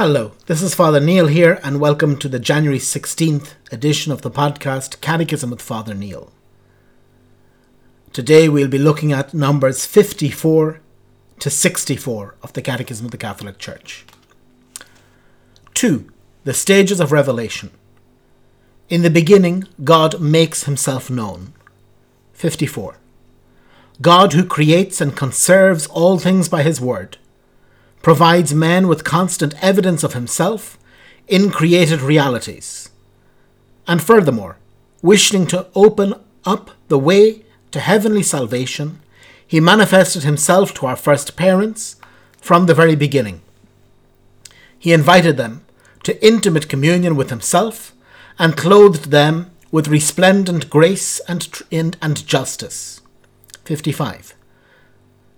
Hello, this is Father Neil here, and welcome to the January 16th edition of the podcast Catechism with Father Neil. Today we'll be looking at numbers 54 to 64 of the Catechism of the Catholic Church. 2. The stages of revelation. In the beginning, God makes himself known. 54. God who creates and conserves all things by his word provides man with constant evidence of himself in created realities. And furthermore, wishing to open up the way to heavenly salvation, he manifested himself to our first parents from the very beginning. He invited them to intimate communion with himself and clothed them with resplendent grace and, and, and justice. 55.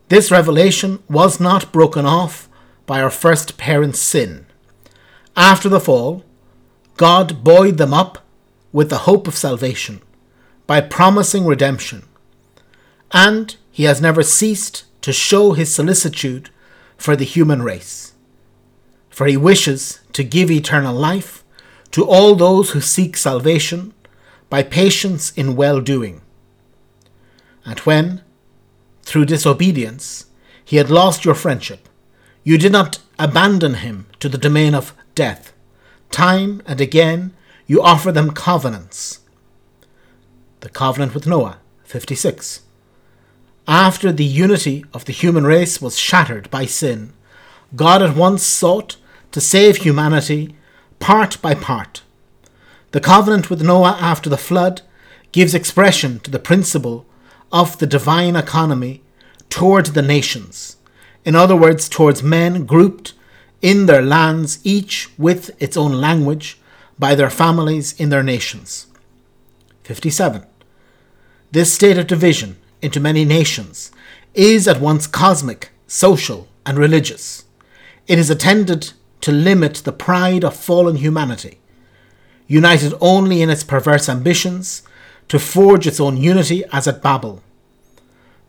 This revelation was not broken off by our first parents' sin. After the fall, God buoyed them up with the hope of salvation by promising redemption. And he has never ceased to show his solicitude for the human race. For he wishes to give eternal life to all those who seek salvation by patience in well doing. And when, through disobedience, he had lost your friendship, you did not abandon him to the domain of death. Time and again you offer them covenants. The covenant with Noah, 56. After the unity of the human race was shattered by sin, God at once sought to save humanity part by part. The covenant with Noah after the flood gives expression to the principle of the divine economy toward the nations in other words, towards men grouped in their lands, each with its own language, by their families in their nations. 57. This state of division into many nations is at once cosmic, social, and religious. It is intended to limit the pride of fallen humanity, united only in its perverse ambitions to forge its own unity as at Babel.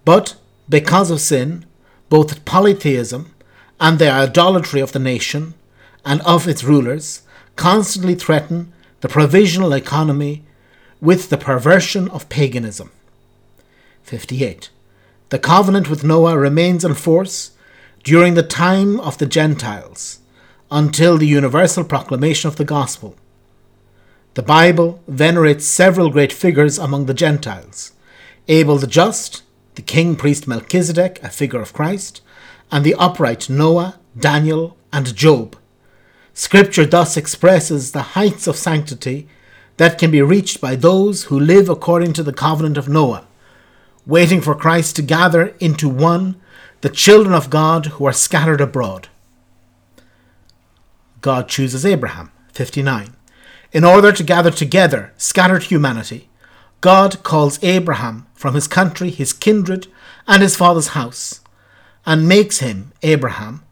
But because of sin, both polytheism and the idolatry of the nation and of its rulers constantly threaten the provisional economy with the perversion of paganism. 58. The covenant with Noah remains in force during the time of the Gentiles until the universal proclamation of the gospel. The Bible venerates several great figures among the Gentiles Abel the just, the king priest Melchizedek, a figure of Christ, and the upright Noah, Daniel, and Job. Scripture thus expresses the heights of sanctity that can be reached by those who live according to the covenant of Noah, waiting for Christ to gather into one the children of God who are scattered abroad. God chooses Abraham, 59. In order to gather together scattered humanity, God calls Abraham from his country, his kindred, and his father's house, and makes him Abraham,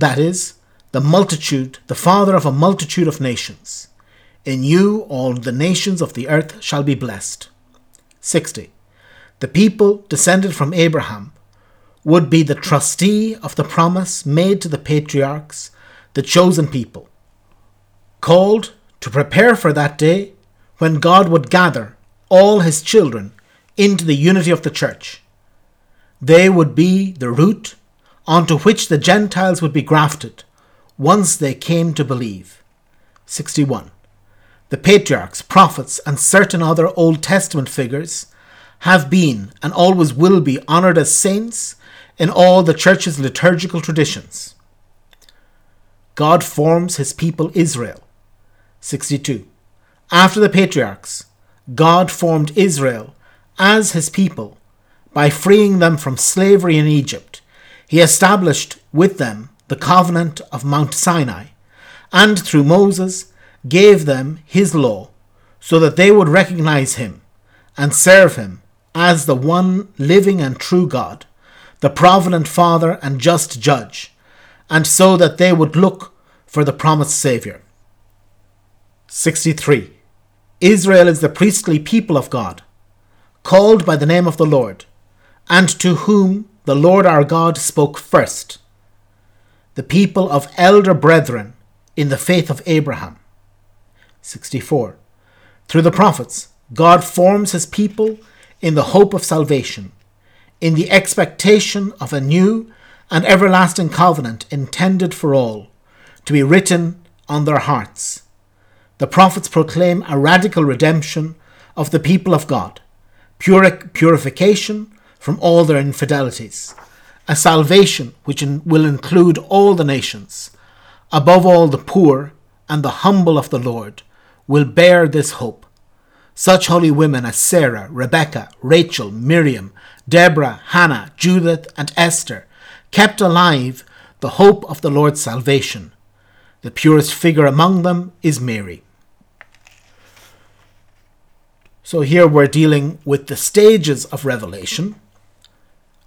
that is, the multitude, the father of a multitude of nations. In you all the nations of the earth shall be blessed. 60. The people descended from Abraham would be the trustee of the promise made to the patriarchs, the chosen people, called to prepare for that day when God would gather all his children into the unity of the church. They would be the root onto which the Gentiles would be grafted once they came to believe. 61. The patriarchs, prophets, and certain other Old Testament figures have been and always will be honoured as saints in all the church's liturgical traditions. God forms his people Israel. 62. After the patriarchs, God formed Israel as his people by freeing them from slavery in Egypt. He established with them the covenant of Mount Sinai, and through Moses gave them his law, so that they would recognize him and serve him as the one living and true God, the provident Father and just Judge, and so that they would look for the promised Saviour. 63. Israel is the priestly people of God, called by the name of the Lord, and to whom the Lord our God spoke first. The people of elder brethren in the faith of Abraham. 64. Through the prophets, God forms his people in the hope of salvation, in the expectation of a new and everlasting covenant intended for all, to be written on their hearts. The prophets proclaim a radical redemption of the people of God, purification from all their infidelities, a salvation which will include all the nations. Above all, the poor and the humble of the Lord will bear this hope. Such holy women as Sarah, Rebecca, Rachel, Miriam, Deborah, Hannah, Judith, and Esther kept alive the hope of the Lord's salvation. The purest figure among them is Mary. So here we're dealing with the stages of revelation,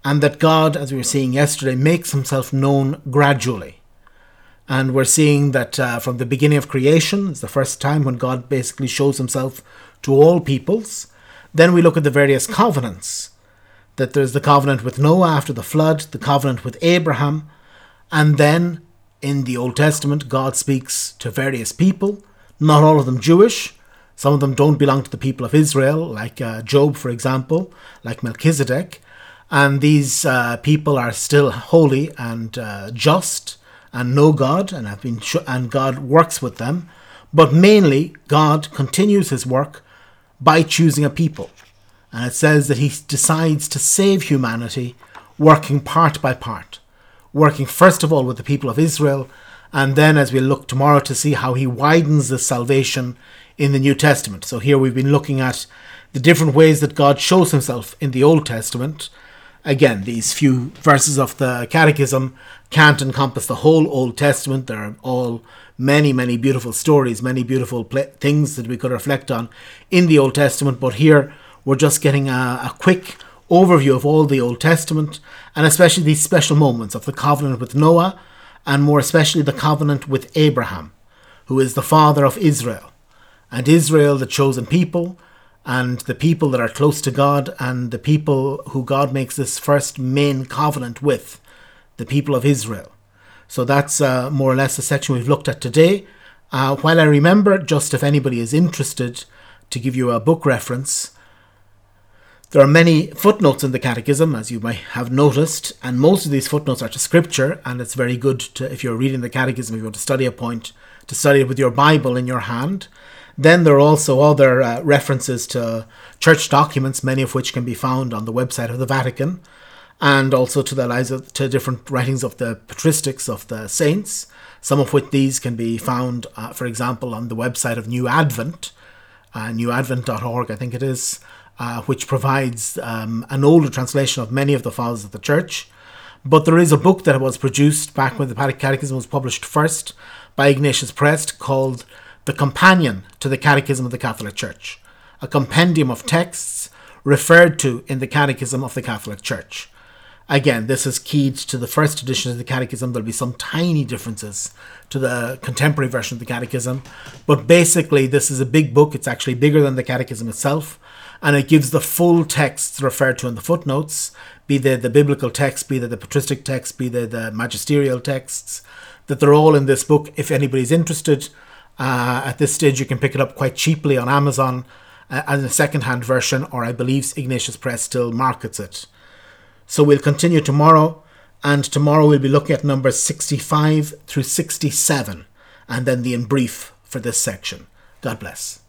and that God, as we were seeing yesterday, makes himself known gradually. And we're seeing that uh, from the beginning of creation, it's the first time when God basically shows himself to all peoples. Then we look at the various covenants. That there's the covenant with Noah after the flood, the covenant with Abraham, and then in the Old Testament, God speaks to various people, not all of them Jewish, some of them don't belong to the people of Israel, like uh, Job, for example, like Melchizedek. And these uh, people are still holy and uh, just and know God, and have been sh- and God works with them. But mainly, God continues His work by choosing a people, and it says that He decides to save humanity, working part by part, working first of all with the people of Israel, and then as we look tomorrow to see how He widens the salvation in the New Testament. So here we've been looking at the different ways that God shows himself in the Old Testament. Again, these few verses of the Catechism can't encompass the whole Old Testament. There are all many, many beautiful stories, many beautiful pl- things that we could reflect on in the Old Testament. But here we're just getting a, a quick overview of all the Old Testament, and especially these special moments of the covenant with Noah, and more especially the covenant with Abraham, who is the father of Israel and Israel, the chosen people, and the people that are close to God, and the people who God makes this first main covenant with, the people of Israel. So that's uh, more or less the section we've looked at today. Uh, while I remember, just if anybody is interested, to give you a book reference, there are many footnotes in the Catechism, as you might have noticed, and most of these footnotes are to Scripture, and it's very good to, if you're reading the Catechism, if you want to study a point, to study it with your Bible in your hand. Then there are also other uh, references to church documents, many of which can be found on the website of the Vatican, and also to the lives of, to different writings of the patristics of the saints. Some of which these can be found, uh, for example, on the website of New Advent, uh, newadvent.org, I think it is, uh, which provides um, an older translation of many of the fathers of the church. But there is a book that was produced back when the Catechism was published first by Ignatius Press called the companion to the Catechism of the Catholic Church, a compendium of texts referred to in the Catechism of the Catholic Church. Again, this is keyed to the first edition of the Catechism. There'll be some tiny differences to the contemporary version of the Catechism, but basically, this is a big book. It's actually bigger than the Catechism itself, and it gives the full texts referred to in the footnotes, be they the biblical texts, be they the patristic texts, be they the magisterial texts, that they're all in this book. If anybody's interested, uh, at this stage, you can pick it up quite cheaply on Amazon uh, as a second-hand version, or I believe Ignatius Press still markets it. So we'll continue tomorrow, and tomorrow we'll be looking at numbers 65 through 67, and then the in brief for this section. God bless.